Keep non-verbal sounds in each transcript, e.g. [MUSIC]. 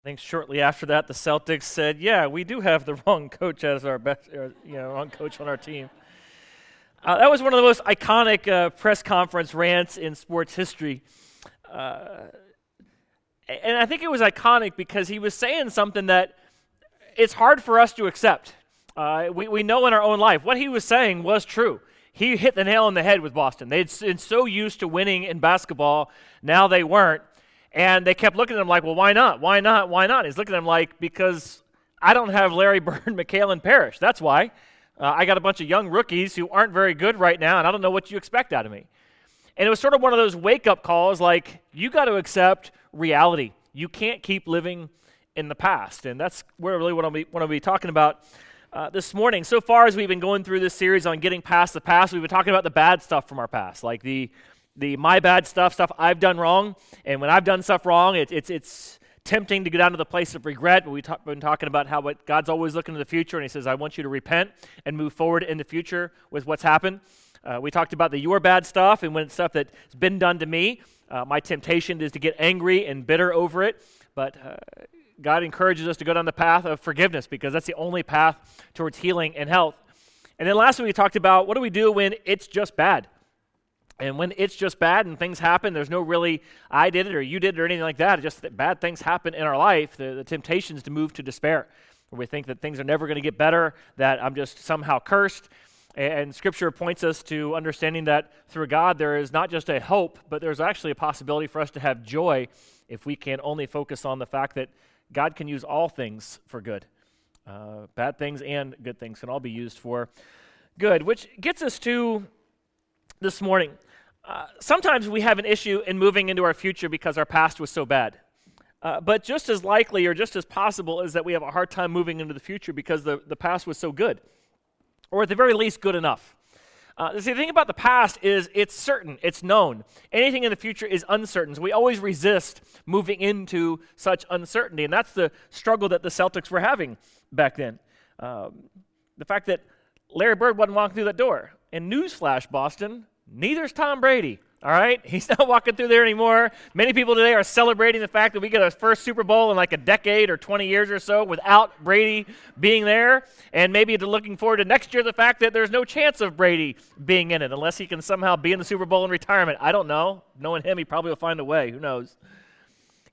I think shortly after that, the Celtics said, "Yeah, we do have the [LAUGHS] wrong coach as our best, uh, you know, wrong coach on our team." Uh, that was one of the most iconic uh, press conference rants in sports history, uh, and I think it was iconic because he was saying something that it's hard for us to accept. Uh, we we know in our own life what he was saying was true. He hit the nail on the head with Boston. They'd been so used to winning in basketball, now they weren't and they kept looking at him like, well, why not? Why not? Why not? He's looking at him like, because I don't have Larry [LAUGHS] Bird, McHale, and Parish. That's why. Uh, I got a bunch of young rookies who aren't very good right now, and I don't know what you expect out of me. And it was sort of one of those wake up calls like, you got to accept reality. You can't keep living in the past. And that's really what I want to be talking about uh, this morning. So far as we've been going through this series on getting past the past, we've been talking about the bad stuff from our past, like the the my bad stuff, stuff I've done wrong. And when I've done stuff wrong, it, it's, it's tempting to go down to the place of regret. We've been talking about how what God's always looking to the future, and He says, I want you to repent and move forward in the future with what's happened. Uh, we talked about the your bad stuff and when it's stuff that's been done to me. Uh, my temptation is to get angry and bitter over it. But uh, God encourages us to go down the path of forgiveness because that's the only path towards healing and health. And then lastly, we talked about what do we do when it's just bad? And when it's just bad and things happen, there's no really, I did it or you did it or anything like that. It's just that bad things happen in our life. The, the temptation is to move to despair, where we think that things are never going to get better, that I'm just somehow cursed. And, and Scripture points us to understanding that through God, there is not just a hope, but there's actually a possibility for us to have joy if we can only focus on the fact that God can use all things for good. Uh, bad things and good things can all be used for good, which gets us to this morning. Uh, sometimes we have an issue in moving into our future because our past was so bad. Uh, but just as likely or just as possible is that we have a hard time moving into the future because the, the past was so good, or at the very least, good enough. Uh, see, the thing about the past is it's certain, it's known. Anything in the future is uncertain. So we always resist moving into such uncertainty. And that's the struggle that the Celtics were having back then. Um, the fact that Larry Bird wasn't walking through that door. And newsflash, Boston, Neither's Tom Brady. All right? [LAUGHS] He's not walking through there anymore. Many people today are celebrating the fact that we get our first Super Bowl in like a decade or 20 years or so without Brady being there. And maybe they're looking forward to next year the fact that there's no chance of Brady being in it unless he can somehow be in the Super Bowl in retirement. I don't know. Knowing him, he probably will find a way. Who knows?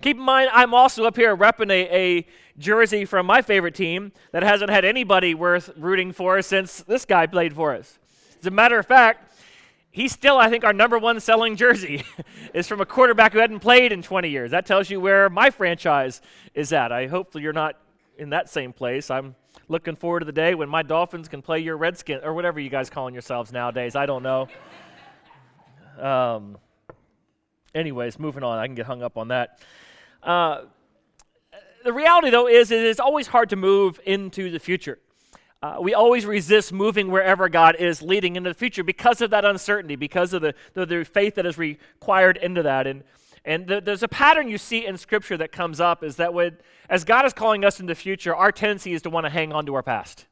Keep in mind, I'm also up here repping a, a jersey from my favorite team that hasn't had anybody worth rooting for since this guy played for us. As a matter of fact, he's still, I think, our number one selling jersey [LAUGHS] is from a quarterback who hadn't played in 20 years. That tells you where my franchise is at. I hope you're not in that same place. I'm looking forward to the day when my Dolphins can play your Redskins or whatever you guys calling yourselves nowadays. I don't know. Um, anyways, moving on. I can get hung up on that. Uh, the reality, though, is it is always hard to move into the future. Uh, we always resist moving wherever God is leading into the future because of that uncertainty, because of the, the, the faith that is required into that. And, and the, there's a pattern you see in Scripture that comes up is that when, as God is calling us into the future, our tendency is to want to hang on to our past.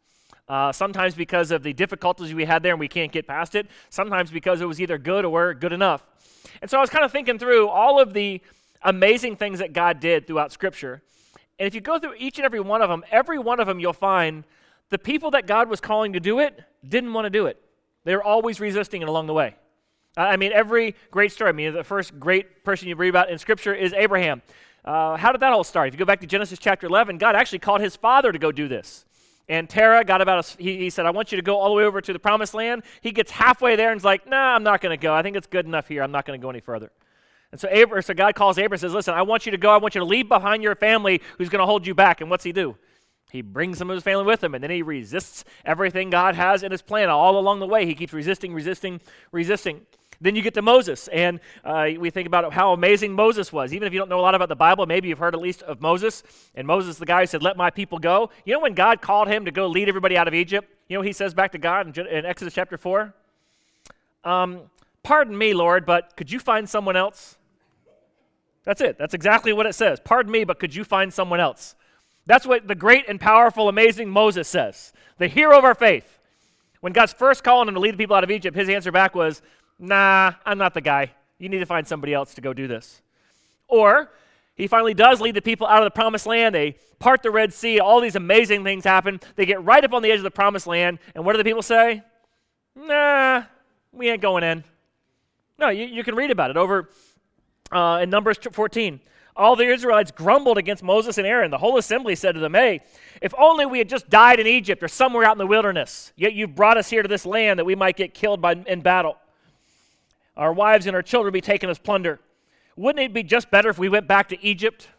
Uh, sometimes because of the difficulties we had there and we can't get past it. Sometimes because it was either good or good enough. And so I was kind of thinking through all of the amazing things that God did throughout Scripture. And if you go through each and every one of them, every one of them you'll find the people that God was calling to do it didn't want to do it. They were always resisting it along the way. I mean, every great story, I mean, the first great person you read about in Scripture is Abraham. Uh, how did that all start? If you go back to Genesis chapter 11, God actually called his father to go do this. And Terah got about, a, he, he said, I want you to go all the way over to the promised land. He gets halfway there and is like, nah, I'm not going to go. I think it's good enough here. I'm not going to go any further. And so, Abraham, so God calls Abraham and says, listen, I want you to go. I want you to leave behind your family who's going to hold you back. And what's he do? He brings some of his family with him, and then he resists everything God has in his plan. All along the way, he keeps resisting, resisting, resisting. Then you get to Moses, and uh, we think about how amazing Moses was. Even if you don't know a lot about the Bible, maybe you've heard at least of Moses. And Moses, the guy who said, Let my people go. You know when God called him to go lead everybody out of Egypt? You know he says back to God in, in Exodus chapter 4? Um, Pardon me, Lord, but could you find someone else? That's it. That's exactly what it says. Pardon me, but could you find someone else? That's what the great and powerful, amazing Moses says, the hero of our faith. When God's first calling him to lead the people out of Egypt, his answer back was, Nah, I'm not the guy. You need to find somebody else to go do this. Or He finally does lead the people out of the promised land. They part the Red Sea. All these amazing things happen. They get right up on the edge of the promised land. And what do the people say? Nah, we ain't going in. No, you, you can read about it over uh, in Numbers 14. All the Israelites grumbled against Moses and Aaron. The whole assembly said to them, Hey, if only we had just died in Egypt or somewhere out in the wilderness. Yet you've brought us here to this land that we might get killed by, in battle. Our wives and our children be taken as plunder. Wouldn't it be just better if we went back to Egypt?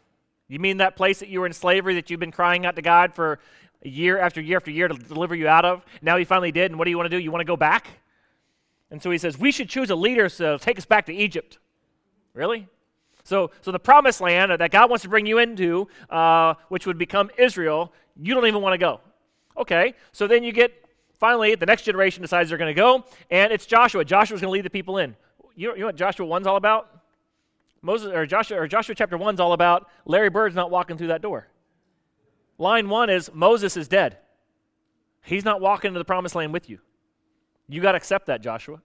You mean that place that you were in slavery that you've been crying out to God for year after year after year to deliver you out of? Now he finally did, and what do you want to do? You want to go back? And so he says, We should choose a leader to take us back to Egypt. Really? So, so the promised land that God wants to bring you into, uh, which would become Israel, you don't even want to go. Okay, so then you get, finally, the next generation decides they're going to go, and it's Joshua. Joshua's going to lead the people in. You you know what Joshua 1's all about? Moses or Joshua or Joshua chapter 1's all about Larry Bird's not walking through that door. Line 1 is Moses is dead. He's not walking into the promised land with you. You got to accept that, Joshua.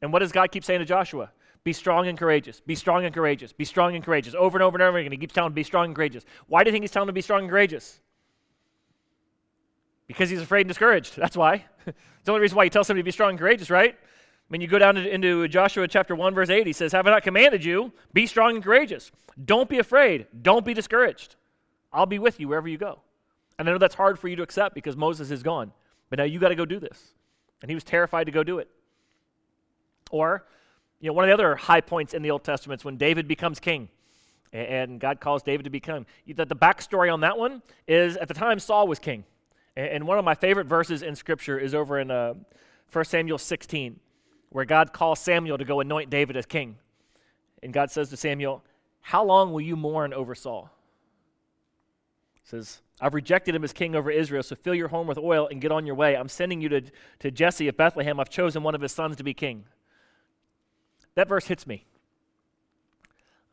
And what does God keep saying to Joshua? Be strong and courageous. Be strong and courageous. Be strong and courageous. Over and over and over again. He keeps telling him, be strong and courageous. Why do you think he's telling him to be strong and courageous? Because he's afraid and discouraged. [LAUGHS] That's why. [LAUGHS] it's the only reason why he tells somebody to be strong and courageous, right? I mean, you go down into Joshua chapter 1, verse 8, he says, Have I not commanded you? Be strong and courageous. Don't be afraid. Don't be discouraged. I'll be with you wherever you go. And I know that's hard for you to accept because Moses is gone. But now you got to go do this. And he was terrified to go do it. Or, you know, one of the other high points in the Old Testament is when David becomes king and God calls David to become. The, backstory on that one is at the time Saul was king. And one of my favorite verses in Scripture is over in uh, 1 Samuel 16 where God calls Samuel to go anoint David as king. And God says to Samuel, How long will you mourn over Saul? He says, I've rejected him as king over Israel, so fill your home with oil and get on your way. I'm sending you to, to Jesse of Bethlehem. I've chosen one of his sons to be king. That verse hits me.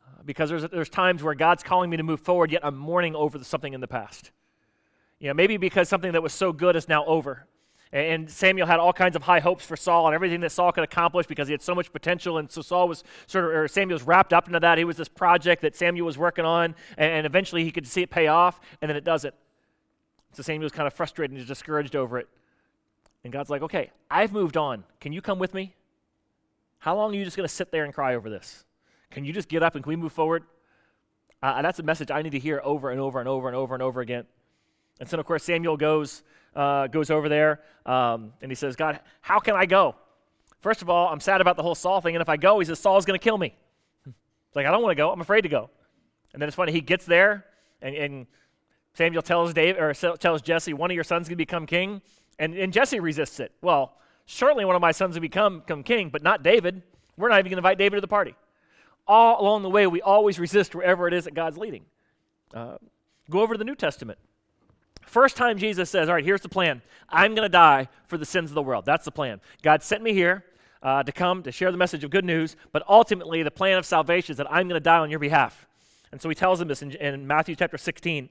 Uh, because there's, there's times where God's calling me to move forward, yet I'm mourning over something in the past. You know, maybe because something that was so good is now over. And Samuel had all kinds of high hopes for Saul and everything that Saul could accomplish because he had so much potential. And so Saul was sort of, or Samuel was wrapped up into that. He was this project that Samuel was working on, and eventually he could see it pay off, and then it doesn't. So Samuel was kind of frustrated and discouraged over it. And God's like, okay, I've moved on. Can you come with me? How long are you just going to sit there and cry over this? Can you just get up and can we move forward? Uh, that's a message I need to hear over and over and over and over and over again. And so, of course, Samuel goes uh, goes over there um, and he says, God, how can I go? First of all, I'm sad about the whole Saul thing, and if I go, he says, Saul's going to kill me. [LAUGHS] Like, I don't want to go. I'm afraid to go. And then it's funny, he gets there, and, and Samuel tells Dave or tells Jesse, one of your sons is going to become king, and, and Jesse resists it. Well, certainly one of my sons will become, become king, but not David. We're not even going to invite David to the party. All along the way, we always resist wherever it is that God's leading. Uh, go over to the New Testament. First time Jesus says, All right, here's the plan. I'm going to die for the sins of the world. That's the plan. God sent me here uh, to come to share the message of good news, but ultimately, the plan of salvation is that I'm going to die on your behalf. And so he tells them this in, in Matthew chapter 16.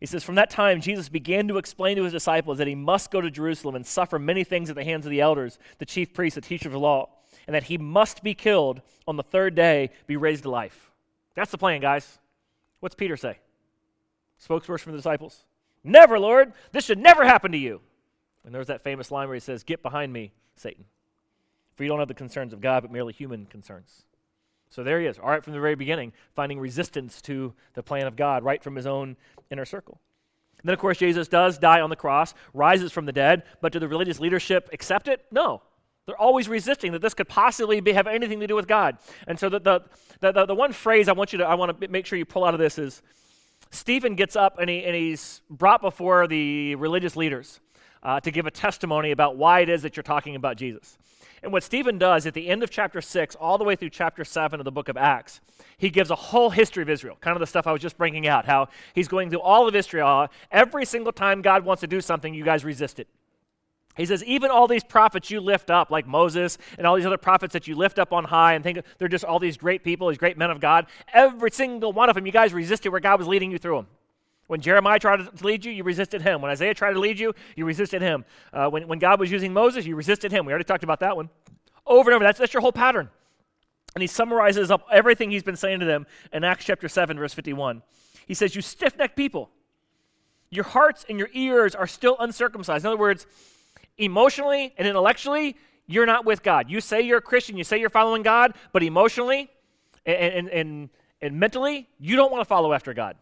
He says, From that time, Jesus began to explain to his disciples that he must go to Jerusalem and suffer many things at the hands of the elders, the chief priests, the teachers of the law, and that he must be killed on the third day, be raised to life. That's the plan, guys. What's Peter say? Spokesperson for the disciples. Never, Lord. This should never happen to you. And there's that famous line where he says, Get behind me, Satan. For you don't have the concerns of God, but merely human concerns. So there he is, all right from the very beginning, finding resistance to the plan of God right from his own inner circle. And then, of course, Jesus does die on the cross, rises from the dead, but do the religious leadership accept it? No. They're always resisting that this could possibly be, have anything to do with God. And so the, the, the, the, one phrase I want you to, I want to make sure you pull out of this is Stephen gets up and, he, and he's brought before the religious leaders uh, to give a testimony about why it is that you're talking about Jesus. And what Stephen does at the end of chapter 6, all the way through chapter 7 of the book of Acts, he gives a whole history of Israel, kind of the stuff I was just bringing out, how he's going through all of Israel. Every single time God wants to do something, you guys resist it. He says, even all these prophets you lift up, like Moses and all these other prophets that you lift up on high and think they're just all these great people, these great men of God, every single one of them, you guys resisted where God was leading you through them. When Jeremiah tried to lead you, you resisted him. When Isaiah tried to lead you, you resisted him. Uh, when, when God was using Moses, you resisted him. We already talked about that one. Over and over. That's, that's your whole pattern. And he summarizes up everything he's been saying to them in Acts chapter 7, verse 51. He says, You stiff necked people, your hearts and your ears are still uncircumcised. In other words, emotionally and intellectually, you're not with God. You say you're a Christian, you say you're following God, but emotionally and, and, and, and mentally, you don't want to follow after God.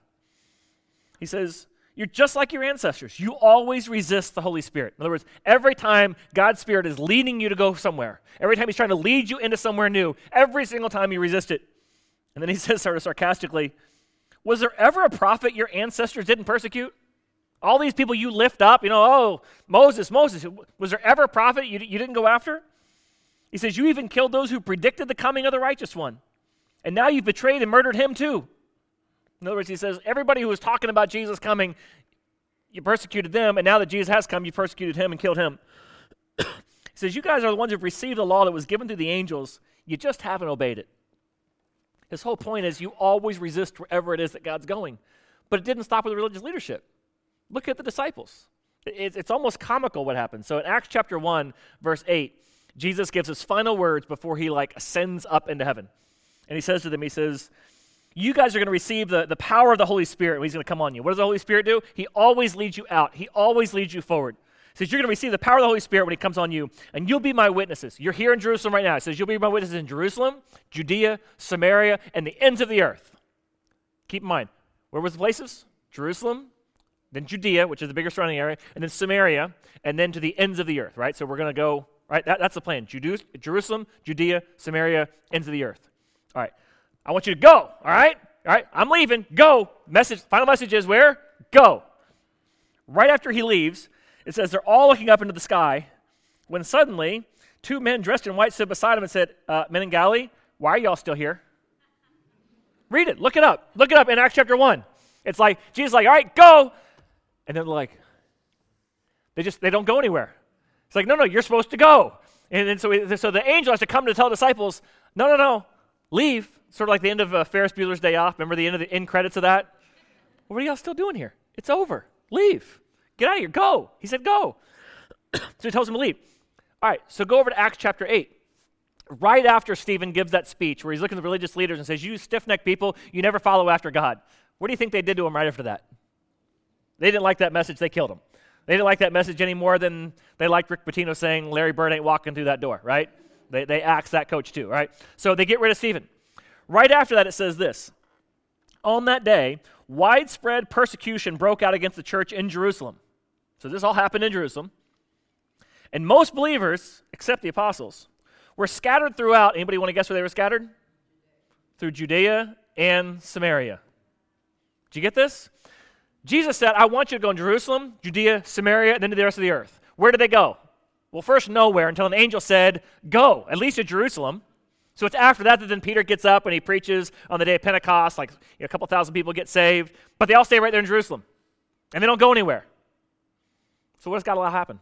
He says, You're just like your ancestors. You always resist the Holy Spirit. In other words, every time God's Spirit is leading you to go somewhere, every time He's trying to lead you into somewhere new, every single time you resist it. And then He [LAUGHS] says, sort of sarcastically, Was there ever a prophet your ancestors didn't persecute? All these people you lift up, you know, oh, Moses, Moses, was there ever a prophet you, you didn't go after? He says, You even killed those who predicted the coming of the righteous one. And now you've betrayed and murdered him too. In other words, he says, Everybody who was talking about Jesus coming, you persecuted them, and now that Jesus has come, you persecuted him and killed him. [COUGHS] he says, You guys are the ones who've received the law that was given through the angels, you just haven't obeyed it. His whole point is you always resist wherever it is that God's going. But it didn't stop with the religious leadership. Look at the disciples. It's, almost comical what happens. So in Acts chapter 1, verse 8, Jesus gives his final words before he like ascends up into heaven. And he says to them, he says, you guys are going to receive the, the power of the Holy Spirit when he's going to come on you. What does the Holy Spirit do? He always leads you out. He always leads you forward. He says, You're going to receive the power of the Holy Spirit when He comes on you, and you'll be my witnesses. You're here in Jerusalem right now. He says, You'll be my witnesses in Jerusalem, Judea, Samaria, and the ends of the earth. Keep in mind, where was the places? Jerusalem, then Judea, which is the bigger surrounding area, and then Samaria, and then to the ends of the earth, right? So we're going to go, right? That, that's the plan. Jerusalem, Judea, Samaria, ends of the earth. All right. I want you to go, all right? All right, I'm leaving. Go. Message, final message is where? Go. Right after he leaves, it says they're all looking up into the sky when suddenly two men dressed in white stood beside him and said, uh, Men in Galilee, why are y'all still here? Read it. Look it up. Look it up in Acts chapter 1. It's like, Jesus like, all right, go. And then like, they just, they don't go anywhere. It's like, no, no, you're supposed to go. And then so, so the angel has to come to tell disciples, no, no, no, leave. Sort of like the end of uh, Ferris Bueller's Day Off. Remember the end of the end credits of that? What are y'all still doing here? It's over. Leave. Get out of here. Go. He said, go. [CLEARS THROAT] so he tells him to leave. All right, so go over to Acts chapter 8. Right after Stephen gives that speech where he's looking at the religious leaders and says, You stiff necked people, you never follow after God. What do you think they did to him right after that? They didn't like that message, they killed him. They didn't like that message any more than they liked Rick Pitino saying Larry Bird ain't walking through that door, right? They, they axed that coach too, right? So they get rid of Stephen. Right after that, it says this On that day, widespread persecution broke out against the church in Jerusalem. So this all happened in Jerusalem. And most believers, except the apostles, were scattered throughout. Anybody want to guess where they were scattered? Through Judea and Samaria. Did you get this? Jesus said, I want you to go in Jerusalem, Judea, Samaria, and then to the rest of the earth. Where did they go? Well, first, nowhere until an angel said, Go, at least to Jerusalem. So it's after that that then Peter gets up and he preaches on the day of Pentecost. Like you know, a couple thousand people get saved, but they all stay right there in Jerusalem. And they don't go anywhere. So what does God allow happen?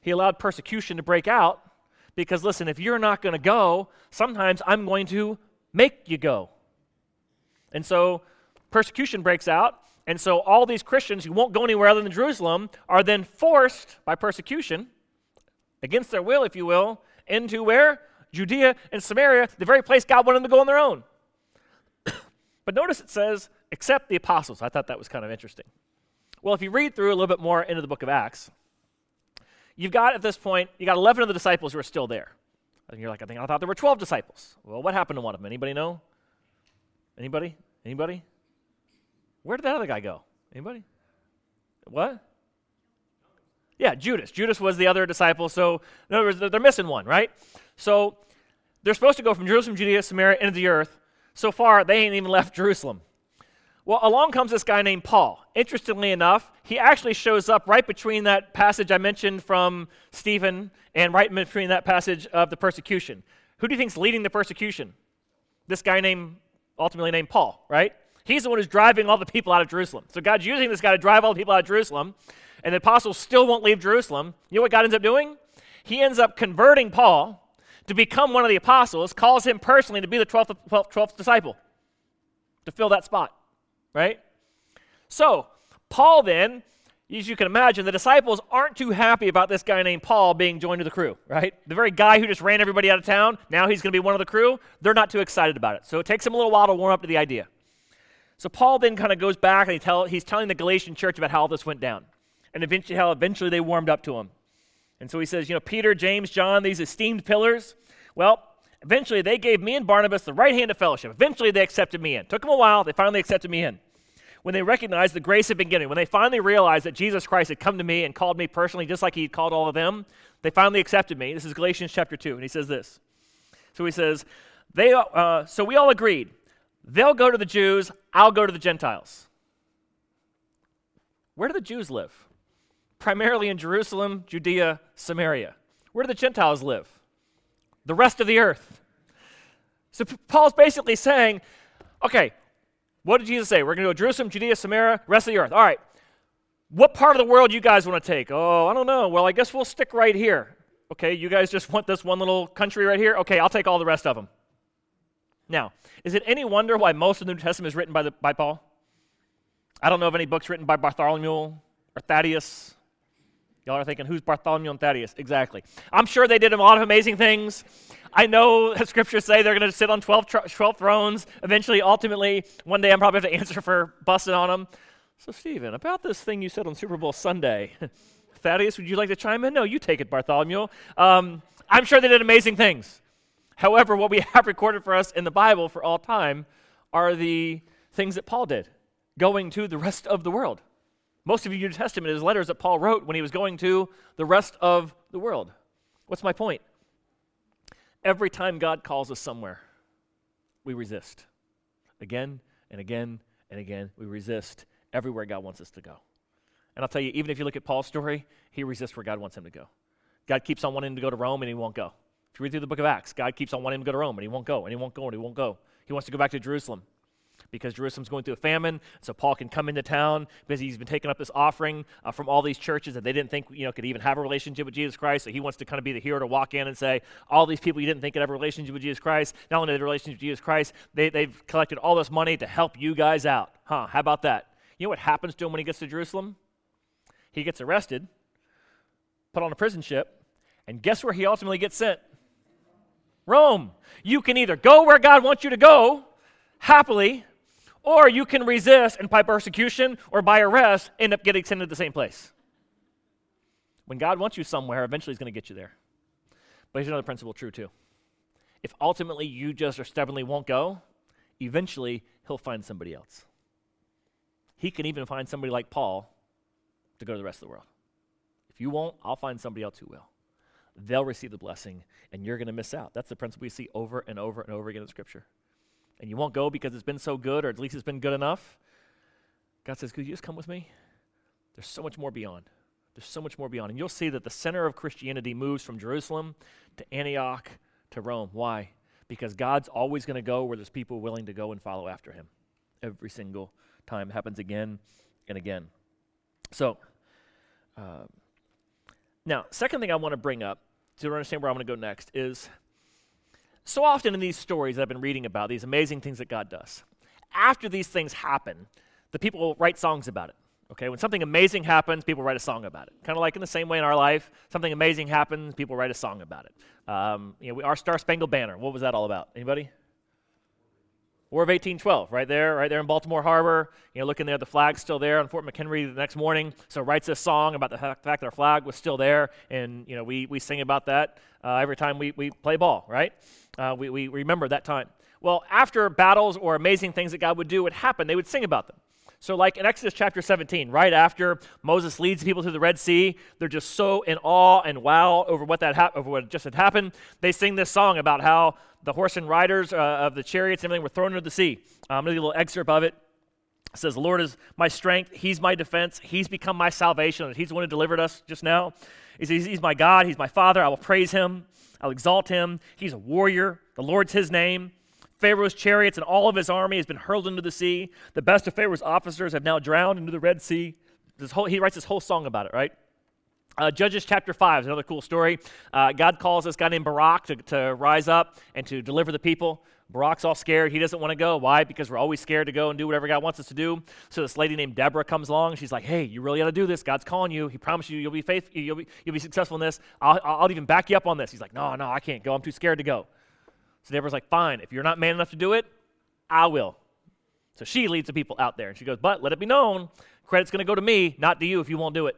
He allowed persecution to break out because, listen, if you're not going to go, sometimes I'm going to make you go. And so persecution breaks out, and so all these Christians who won't go anywhere other than Jerusalem are then forced by persecution, against their will, if you will, into where? Judea and Samaria, the very place God wanted them to go on their own. [COUGHS] but notice it says, except the apostles. I thought that was kind of interesting. Well, if you read through a little bit more into the book of Acts, you've got at this point, you got 11 of the disciples who are still there. And you're like, I think I thought there were 12 disciples. Well, what happened to one of them? Anybody know? Anybody? Anybody? Where did that other guy go? Anybody? What? Yeah, Judas. Judas was the other disciple. So, in other words, they're missing one, right? So, they're supposed to go from Jerusalem, Judea, Samaria, into the earth. So far, they ain't even left Jerusalem. Well, along comes this guy named Paul. Interestingly enough, he actually shows up right between that passage I mentioned from Stephen and right between that passage of the persecution. Who do you think's leading the persecution? This guy named, ultimately named Paul, right? He's the one who's driving all the people out of Jerusalem. So God's using this guy to drive all the people out of Jerusalem, and the apostles still won't leave Jerusalem. You know what God ends up doing? He ends up converting Paul to become one of the apostles, calls him personally to be the 12th, 12th, 12th disciple, to fill that spot, right? So, Paul then as you can imagine, the disciples aren't too happy about this guy named Paul being joined to the crew, right? The very guy who just ran everybody out of town, now he's going to be one of the crew. They're not too excited about it. So it takes them a little while to warm up to the idea. So Paul then kind of goes back and he tell, he's telling the Galatian church about how all this went down and eventually how eventually they warmed up to him. And so he says, you know, Peter, James, John, these esteemed pillars, well, eventually they gave me and Barnabas the right hand of fellowship. Eventually they accepted me in. Took them a while, they finally accepted me in when they recognized the grace had been given, when they finally realized that Jesus Christ had come to me and called me personally, just like he called all of them, they finally accepted me. This is Galatians chapter 2, and he says this. So he says, they, uh, So we all agreed. They'll go to the Jews, I'll go to the Gentiles. Where do the Jews live? Primarily in Jerusalem, Judea, Samaria. Where do the Gentiles live? The rest of the earth. So Paul's basically saying, okay, what did Jesus say? We're going to go Jerusalem, Judea, Samaria, rest of the earth. All right. What part of the world you guys want to take? Oh, I don't know. Well, I guess we'll stick right here. Okay, you guys just want this one little country right here? Okay, I'll take all the rest of them. Now, is it any wonder why most of the New Testament is written by, the, by Paul? I don't know of any books written by Bartholomew or Thaddeus. Y'all are thinking, who's Bartholomew and Thaddeus? Exactly. I'm sure they did a lot of amazing things. I know that [LAUGHS] scriptures say they're going to sit on 12, 12 thrones. Eventually, ultimately, one day I'm probably have to answer for busting on them. So, Stephen, about this thing you said on Super Bowl Sunday, [LAUGHS] Thaddeus, would you like to chime in? No, you take it, Bartholomew. Um, I'm sure they did amazing things. However, what we [LAUGHS] have recorded for us in the Bible for all time are the things that Paul did, going to the rest of the world. Most of your New Testament is letters that Paul wrote when he was going to the rest of the world. What's my point? Every time God calls us somewhere, we resist. Again and again and again, we resist everywhere God wants us to go. And I'll tell you, even if you look at Paul's story, he resists where God wants him to go. God keeps on wanting him to go to Rome and he won't go. If you read through the book of Acts, God keeps on wanting him to go to Rome and he won't go, and he won't go, and he won't go. He wants to go back to Jerusalem because Jerusalem's going through a famine. So Paul can come into town because he's been taking up this offering uh, from all these churches that they didn't think you know could even have a relationship with Jesus Christ. So he wants to kind of be the hero to walk in and say, all these people you didn't think could have a relationship with Jesus Christ, not only the relationship with Jesus Christ, they, they've collected all this money to help you guys out. Huh? How about that? You know what happens to him when he gets to Jerusalem? He gets arrested, put on a prison ship, and guess where he ultimately gets sent? Rome. You can either go where God wants you to go happily, or you can resist and by persecution or by arrest end up getting sent to the same place. When God wants you somewhere, eventually He's going to get you there. But here's another principle true too. If ultimately you just or stubbornly won't go, eventually He'll find somebody else. He can even find somebody like Paul to go to the rest of the world. If you won't, I'll find somebody else who will. They'll receive the blessing, and you're going to miss out. That's the principle we see over and over and over again in Scripture and you won't go because it's been so good, or at least it's been good enough, God says, Could you just come with me? There's so much more beyond. There's so much more beyond. And you'll see that the center of Christianity moves from Jerusalem to Antioch to Rome. Why? Because God's always going to go where there's people willing to go and follow after him. Every single time. It happens again and again. So, uh, now, second thing I want to bring up to understand where I'm going to go next is so often in these stories that I've been reading about, these amazing things that God does, after these things happen, the people will write songs about it. Okay, when something amazing happens, people write a song about it. Kind of like in the same way in our life, something amazing happens, people write a song about it. Um, you know, we, our Star Spangled Banner. What was that all about? Anybody? War of 1812, right there, right there in Baltimore Harbor. You know, looking there, the flag's still there on Fort McHenry the next morning. So writes this song about the fact that our flag was still there, and you know, we, we sing about that uh, every time we, we play ball, right? Uh, we, we remember that time. Well, after battles or amazing things that God would do would happen, they would sing about them. So, like in Exodus chapter 17, right after Moses leads people through the Red Sea, they're just so in awe and wow over what that hap- over what just had happened. They sing this song about how the horse and riders uh, of the chariots and everything were thrown into the sea. I'm going to do a little excerpt of it. It says, The Lord is my strength. He's my defense. He's become my salvation. He's the one who delivered us just now. He's, my God. He's my Father. I will praise him. I'll exalt him. He's a warrior. The Lord's his name. Pharaoh's chariots and all of his army has been hurled into the sea. The best of Pharaoh's officers have now drowned into the Red Sea. Whole, he writes this whole song about it, right? Uh, Judges chapter 5 is another cool story. Uh, God calls this guy named Barak to, to rise up and to deliver the people. Barak's all scared. He doesn't want to go. Why? Because we're always scared to go and do whatever God wants us to do. So this lady named Deborah comes along. She's like, "Hey, you really got to do this. God's calling you. He promised you you'll be faithful. You'll be, you'll be successful in this. I'll, I'll even back you up on this." He's like, "No, no, I can't go. I'm too scared to go." So Deborah's like, "Fine. If you're not man enough to do it, I will." So she leads the people out there, and she goes, "But let it be known, credit's going to go to me, not to you, if you won't do it."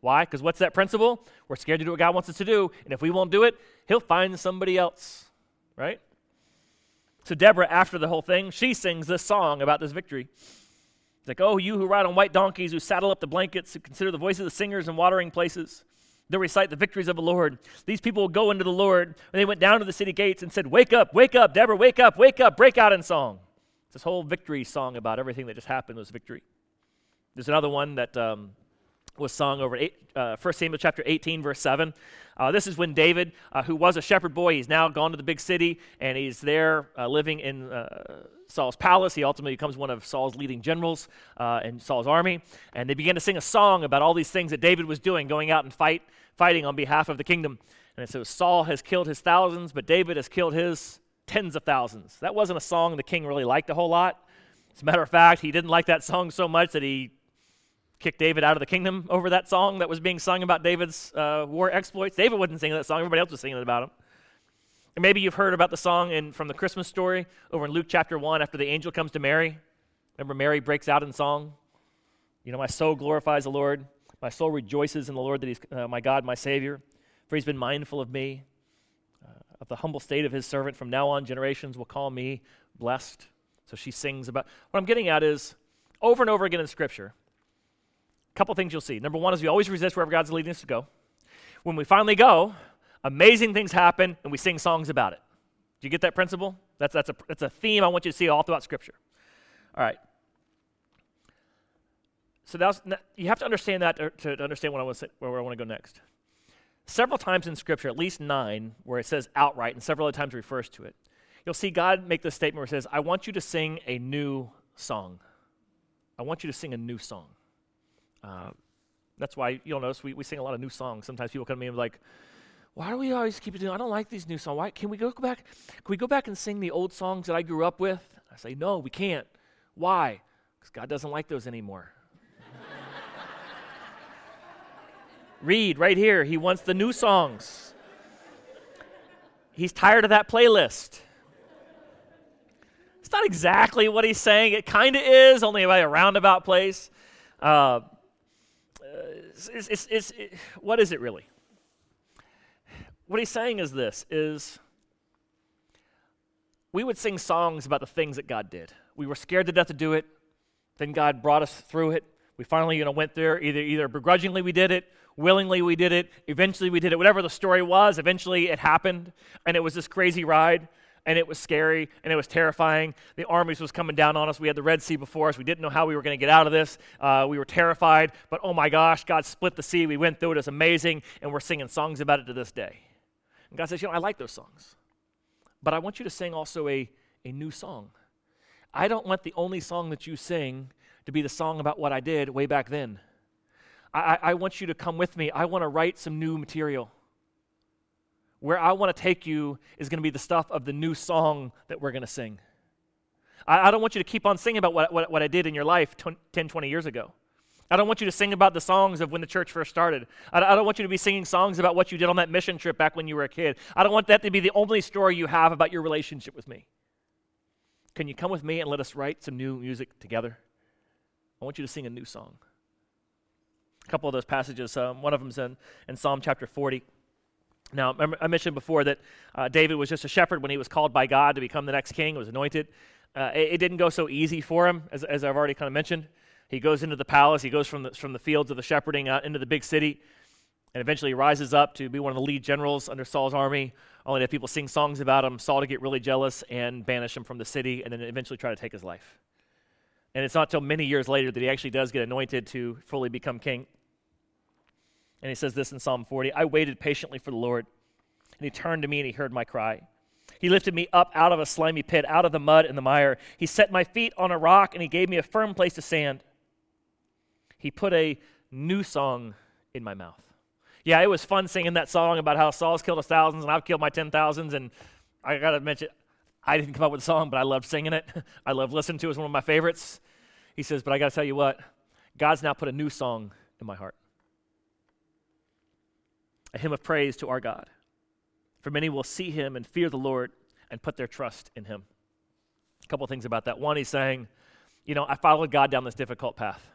Why? Because what's that principle? We're scared to do what God wants us to do, and if we won't do it, He'll find somebody else, right? So Deborah, after the whole thing, she sings this song about this victory. It's like, oh, you who ride on white donkeys, who saddle up the blankets, who consider the voice of the singers in watering places. They'll recite the victories of the Lord. These people will go into the Lord. And they went down to the city gates and said, Wake up, wake up, Deborah, wake up, wake up, break out in song. It's this whole victory song about everything that just happened was victory. There's another one that um, was sung over eight, uh, 1 Samuel chapter 18, verse 7. Uh, this is when David, uh, who was a shepherd boy, he's now gone to the big city and he's there uh, living in uh, Saul's palace. He ultimately becomes one of Saul's leading generals uh, in Saul's army. And they began to sing a song about all these things that David was doing, going out and fight, fighting on behalf of the kingdom. And it says, Saul has killed his thousands, but David has killed his tens of thousands. That wasn't a song the king really liked a whole lot. As a matter of fact, he didn't like that song so much that he kick David out of the kingdom over that song that was being sung about David's uh, war exploits. David wasn't singing that song, everybody else was singing it about him. And maybe you've heard about the song in, from the Christmas story over in Luke chapter 1 after the angel comes to Mary. Remember, Mary breaks out in song. You know, my soul glorifies the Lord. My soul rejoices in the Lord that He's uh, my God, my Savior, for He's been mindful of me, uh, of the humble state of His servant. From now on, generations will call me blessed. So she sings about. What I'm getting at is over and over again in Scripture, a couple things you'll see. Number one is we always resist wherever God's leading us to go. When we finally go, amazing things happen and we sing songs about it. Do you get that principle? That's, that's, a, that's a theme I want you to see all throughout Scripture. All right. So that's, you have to understand that to, to understand what I want to say, where I want to go next. Several times in Scripture, at least nine, where it says outright, and several other times refers to it, you'll see God make this statement where it says, I want you to sing a new song. I want you to sing a new song. Uh, that's why you'll notice we, we sing a lot of new songs. Sometimes people come to me and be like, why do we always keep doing? I don't like these new songs. Why can we go back? Can we go back and sing the old songs that I grew up with? I say, no, we can't. Why? Because God doesn't like those anymore. [LAUGHS] Read right here. He wants the new songs. He's tired of that playlist. It's not exactly what he's saying. It kind of is, only by a roundabout place. Uh, it's, it's, it's, it, what is it really? What he's saying is this is we would sing songs about the things that God did. We were scared to death to do it. Then God brought us through it. We finally, you know, went there. Either, either begrudgingly we did it, willingly we did it, eventually we did it. Whatever the story was, eventually it happened, and it was this crazy ride and it was scary and it was terrifying. The armies was coming down on us. We had the Red Sea before us. We didn't know how we were going to get out of this. Uh, we were terrified, but oh my gosh, God split the sea. We went through it. It's amazing, and we're singing songs about it to this day. And God says, you know, I like those songs, but I want you to sing also a, a new song. I don't want the only song that you sing to be the song about what I did way back then. I, I want you to come with me. I want to write some new material where I want to take you is going to be the stuff of the new song that we're going to sing. I, I, don't want you to keep on singing about what, what, what I did in your life 10, 20 years ago. I don't want you to sing about the songs of when the church first started. I, I don't want you to be singing songs about what you did on that mission trip back when you were a kid. I don't want that to be the only story you have about your relationship with me. Can you come with me and let us write some new music together? I want you to sing a new song. A couple of those passages, um, one of them's in, in Psalm chapter 40. Now, I mentioned before that uh, David was just a shepherd when he was called by God to become the next king, was anointed. Uh, it, it, didn't go so easy for him, as, as, I've already kind of mentioned. He goes into the palace, he goes from the, from the fields of the shepherding out into the big city, and eventually rises up to be one of the lead generals under Saul's army, only to have people sing songs about him, Saul to get really jealous and banish him from the city, and then eventually try to take his life. And it's not until many years later that he actually does get anointed to fully become king. And he says this in Psalm 40 I waited patiently for the Lord, and he turned to me and he heard my cry. He lifted me up out of a slimy pit, out of the mud and the mire. He set my feet on a rock, and he gave me a firm place to stand. He put a new song in my mouth. Yeah, it was fun singing that song about how Saul's killed his thousands and I've killed my ten thousands. And I got to mention, I didn't come up with the song, but I loved singing it. [LAUGHS] I love listening to it. It's one of my favorites. He says, But I got to tell you what, God's now put a new song in my heart a hymn of praise to our God. For many will see him and fear the Lord and put their trust in him. A couple things about that. One, he's saying, You know, I followed God down this difficult path.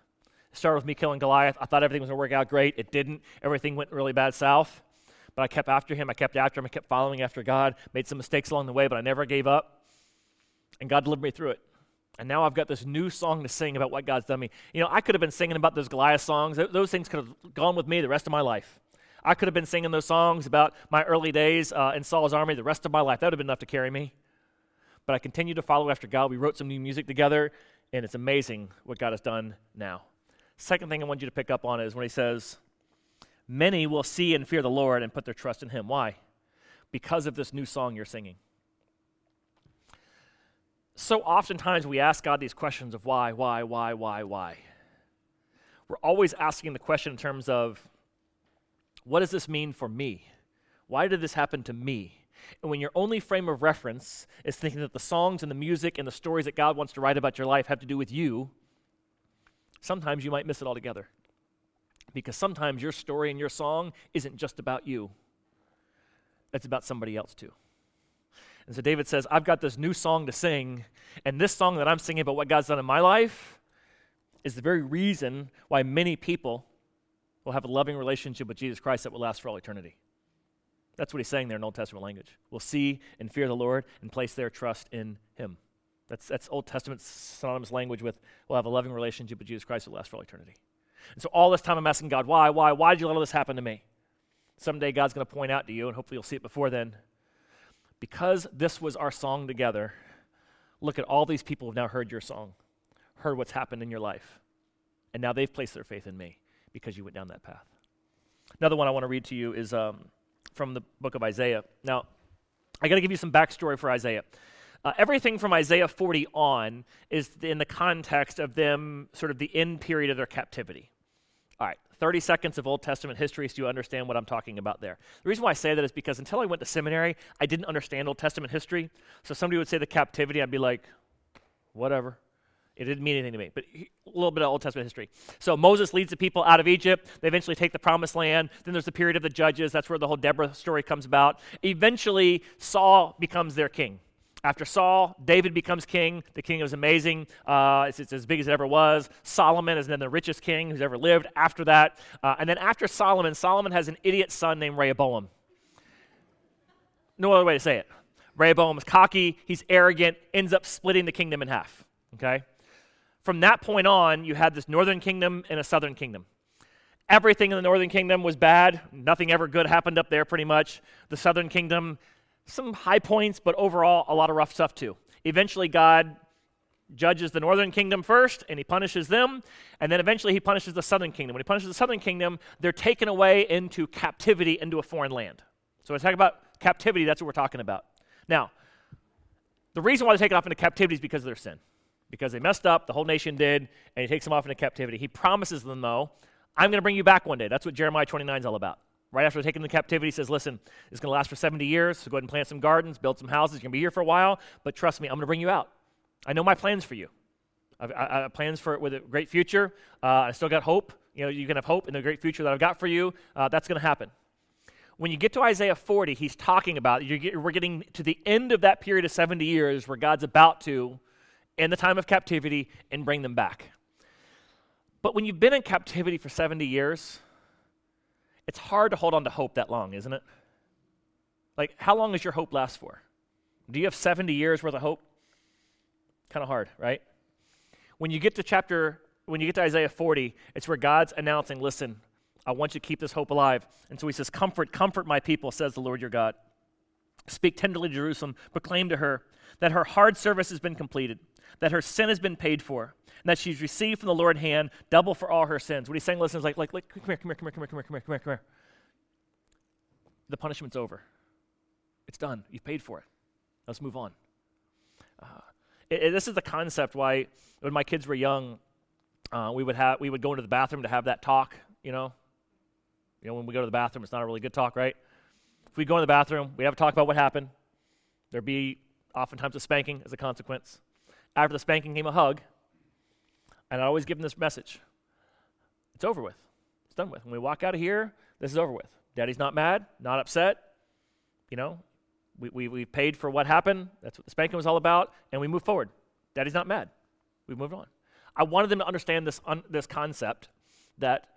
It started with me killing Goliath. I thought everything was going to work out great. It didn't. Everything went really bad south. But I kept after him. I kept after him. I kept following after God. Made some mistakes along the way, but I never gave up. And God delivered me through it. And now I've got this new song to sing about what God's done me. You know, I could have been singing about those Goliath songs. Those things could have gone with me the rest of my life. I could have been singing those songs about my early days uh, in Saul's army the rest of my life. That would have been enough to carry me. But I continued to follow after God. We wrote some new music together, and it's amazing what God has done now. Second thing I want you to pick up on is when he says, Many will see and fear the Lord and put their trust in him. Why? Because of this new song you're singing so oftentimes we ask God these questions of why, why, why, why, why. We're always asking the question in terms of what does this mean for me? Why did this happen to me? And when your only frame of reference is thinking that the songs and the music and the stories that God wants to write about your life have to do with you, sometimes you might miss it altogether. Because sometimes your story and your song isn't just about you, it's about somebody else too. And so David says, I've got this new song to sing, and this song that I'm singing about what God's done in my life is the very reason why many people will have a loving relationship with Jesus Christ that will last for all eternity. That's what he's saying there in Old Testament language. Will see and fear the Lord and place their trust in him. That's, that's Old Testament synonymous language with we'll have a loving relationship with Jesus Christ that will last for all eternity. And so all this time I'm asking God, why, why, why did you let all this happen to me? Someday God's going to point out to you, and hopefully you'll see it before then, because this was our song together, look at all these people who've now heard your song, heard what's happened in your life, and now they've placed their faith in me because you went down that path. Another one I want to read to you is um, from the book of Isaiah. Now, I got to give you some backstory for Isaiah. Uh, everything from Isaiah 40 on is in the context of them, sort of the end period of their captivity. All right, 30 seconds of Old Testament history so you understand what I'm talking about there. The reason why I say that is because until I went to seminary, I didn't understand Old Testament history. So somebody would say the captivity, I'd be like, whatever. It didn't mean anything to me. But a little bit of Old Testament history. So Moses leads the people out of Egypt. They eventually take the promised land. Then there's the period of the judges. That's where the whole Deborah story comes about. Eventually, Saul becomes their king. After Saul, David becomes king. The king is amazing. Uh, it's, it's, as big as it ever was. Solomon is then the richest king who's ever lived after that. Uh, and then after Solomon, Solomon has an idiot son named Rehoboam. No other way to say it. Rehoboam is cocky, he's arrogant, ends up splitting the kingdom in half. Okay? From that point on, you had this northern kingdom and a southern kingdom. Everything in the northern kingdom was bad. Nothing ever good happened up there, pretty much. The southern kingdom some high points, but overall, a lot of rough stuff too. Eventually, God judges the northern kingdom first and he punishes them and then eventually he punishes the southern kingdom when he punishes the southern kingdom they're taken away into captivity into a foreign land so when I talk about captivity that's what we're talking about now the reason why they're taken off into captivity is because of their sin because they messed up the whole nation did and he takes them off into captivity he promises them though i'm going to bring you back one day that's what jeremiah 29 is all about Right after taking them captivity, he says, Listen, it's going to last for 70 years, so go ahead and plant some gardens, build some houses. You're going to be here for a while, but trust me, I'm going to bring you out. I know my plans for you. I've, I, have plans for it with a great future. Uh, I still got hope. You know, you can have hope in the great future that I've got for you. Uh, that's going to happen. When you get to Isaiah 40, he's talking about get, we're getting to the end of that period of 70 years where God's about to end the time of captivity and bring them back. But when you've been in captivity for 70 years, it's hard to hold on to hope that long, isn't it? Like, how long does your hope last for? Do you have 70 years worth of hope? Kind of hard, right? When you get to chapter, when you get to Isaiah 40, it's where God's announcing, listen, I want you to keep this hope alive. And so he says, Comfort, comfort my people, says the Lord your God. Speak tenderly to Jerusalem, proclaim to her that her hard service has been completed, that her sin has been paid for, and that she's received from the Lord hand double for all her sins. What he's saying, listen, is like, like, like come here, come here, come here, come here, come here, come here, come here, come here. The punishment's over. It's done. You've paid for it. Let's move on. Uh, it, it, this is the concept why when my kids were young, uh, we would have we would go into the bathroom to have that talk. You know, you know when we go to the bathroom, it's not a really good talk, right? If we go in the bathroom, we have a talk about what happened. There'd be oftentimes a spanking as a consequence. After the spanking came a hug, and I always give them this message it's over with, it's done with. When we walk out of here, this is over with. Daddy's not mad, not upset. You know, we, we, we paid for what happened. That's what the spanking was all about, and we move forward. Daddy's not mad. We've moved on. I wanted them to understand this, un, this concept that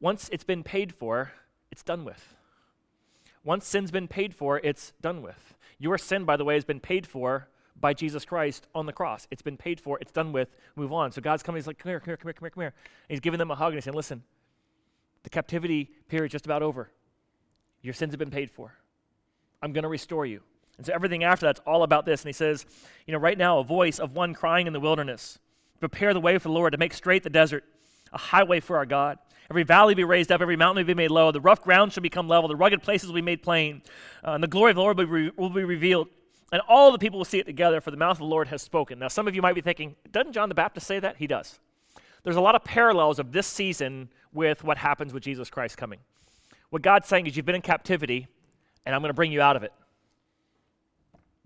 once it's been paid for, it's done with. Once sin's been paid for, it's done with. Your sin, by the way, has been paid for by Jesus Christ on the cross. It's been paid for, it's done with, move on. So God's coming, He's like, come here, come here, come here, come here, come here. And he's giving them a hug and he's saying, listen, the captivity period is just about over. Your sins have been paid for. I'm going to restore you. And so everything after that's all about this. And he says, you know, right now, a voice of one crying in the wilderness, prepare the way for the Lord to make straight the desert, a highway for our God. Every valley be raised up, every mountain be made low. The rough ground shall become level, the rugged places will be made plain, uh, and the glory of the Lord will be, re- will be revealed. And all the people will see it together, for the mouth of the Lord has spoken. Now, some of you might be thinking, doesn't John the Baptist say that? He does. There's a lot of parallels of this season with what happens with Jesus Christ coming. What God's saying is, you've been in captivity, and I'm going to bring you out of it.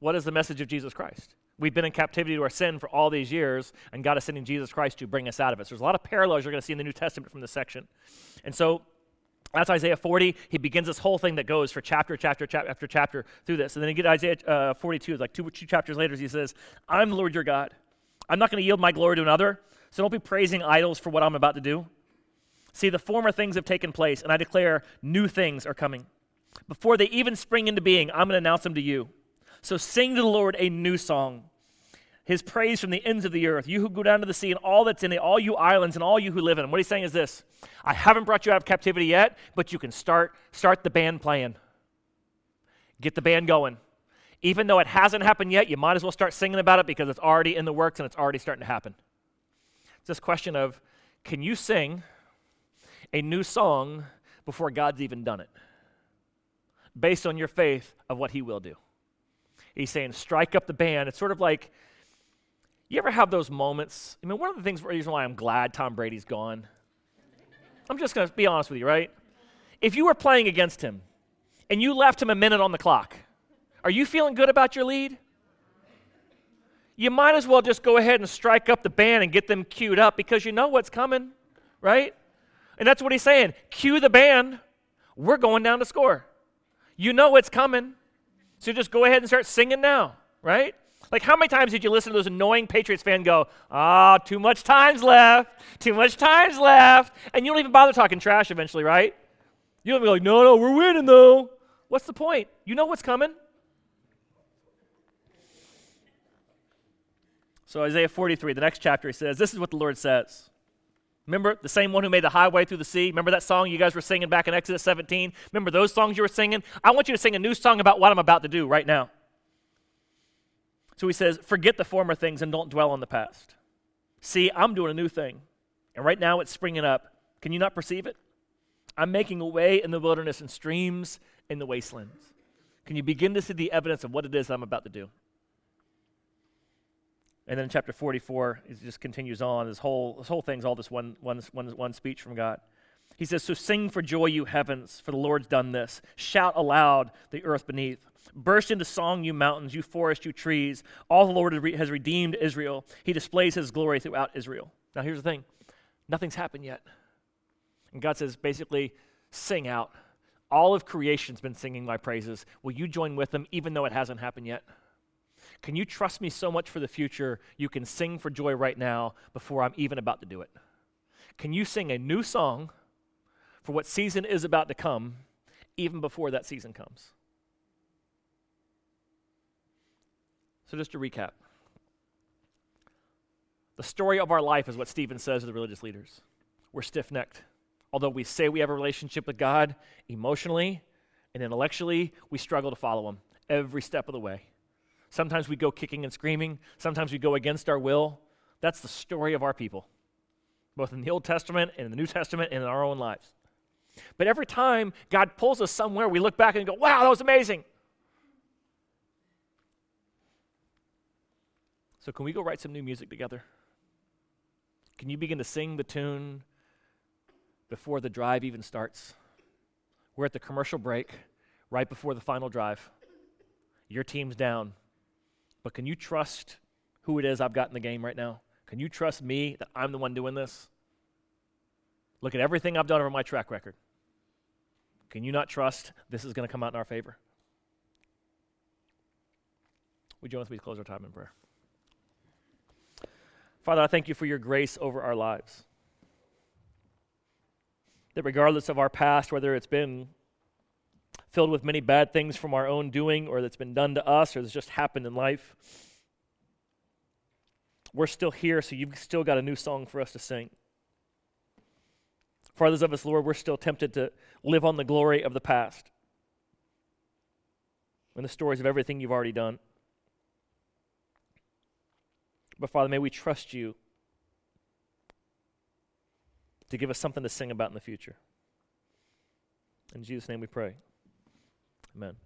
What is the message of Jesus Christ? We've been in captivity to our sin for all these years, and God is sending Jesus Christ to bring us out of it. So there's a lot of parallels you're going to see in the New Testament from this section. And so that's Isaiah 40. He begins this whole thing that goes for chapter, chapter, chapter after chapter through this. And then you get Isaiah uh, 42, like two, two chapters later, he says, I'm the Lord your God. I'm not going to yield my glory to another, so don't be praising idols for what I'm about to do. See, the former things have taken place, and I declare new things are coming. Before they even spring into being, I'm going to announce them to you. So sing to the Lord a new song his praise from the ends of the earth. You who go down to the sea and all that's in it, all you islands and all you who live in them. What he's saying is this I haven't brought you out of captivity yet, but you can start, start the band playing. Get the band going. Even though it hasn't happened yet, you might as well start singing about it because it's already in the works and it's already starting to happen. It's this question of can you sing a new song before God's even done it? Based on your faith of what he will do. He's saying, strike up the band. It's sort of like you ever have those moments? I mean, one of the things, reason why I'm glad Tom Brady's gone, I'm just going to be honest with you, right? If you were playing against him and you left him a minute on the clock, are you feeling good about your lead? You might as well just go ahead and strike up the band and get them queued up because you know what's coming, right? And that's what he's saying. Cue the band. We're going down to score. You know what's coming. So just go ahead and start singing now, right? Like, how many times did you listen to those annoying Patriots fan go, ah, oh, too much time's left, too much time's left, and you don't even bother talking trash eventually, right? You don't be like, no, no, we're winning though. What's the point? You know what's coming. So, Isaiah 43, the next chapter, he says, This is what the Lord says. Remember the same one who made the highway through the sea? Remember that song you guys were singing back in Exodus 17? Remember those songs you were singing? I want you to sing a new song about what I'm about to do right now. So he says, Forget the former things and don't dwell on the past. See, I'm doing a new thing, and right now it's springing up. Can you not perceive it? I'm making a way in the wilderness and streams in the wastelands. Can you begin to see the evidence of what it is I'm about to do? And then in chapter 44, it just continues on. This whole, this whole thing's all this one, one, one, one speech from God. He says, So sing for joy, you heavens, for the Lord's done this. Shout aloud, the earth beneath. Burst into song, you mountains, you forests, you trees. All the Lord has redeemed Israel. He displays his glory throughout Israel. Now, here's the thing nothing's happened yet. And God says, basically, sing out. All of creation's been singing my praises. Will you join with them, even though it hasn't happened yet? Can you trust me so much for the future you can sing for joy right now before I'm even about to do it? Can you sing a new song for what season is about to come even before that season comes? So, just to recap the story of our life is what Stephen says to the religious leaders. We're stiff necked. Although we say we have a relationship with God emotionally and intellectually, we struggle to follow Him every step of the way. Sometimes we go kicking and screaming, sometimes we go against our will. That's the story of our people, both in the Old Testament and in the New Testament and in our own lives. But every time God pulls us somewhere, we look back and go, wow, that was amazing. So, can we go write some new music together? Can you begin to sing the tune before the drive even starts? We're at the commercial break, right before the final drive. Your team's down. But can you trust who it is I've got in the game right now? Can you trust me that I'm the one doing this? Look at everything I've done over my track record. Can you not trust this is going to come out in our favor? Would you want me to close our time in prayer? Father, I thank you for your grace over our lives. That regardless of our past, whether it's been filled with many bad things from our own doing, or that's been done to us, or that's just happened in life, we're still here, so you've still got a new song for us to sing. For others of us, Lord, we're still tempted to live on the glory of the past and the stories of everything you've already done. But Father, may we trust you to give us something to sing about in the future. In Jesus' name we pray. Amen.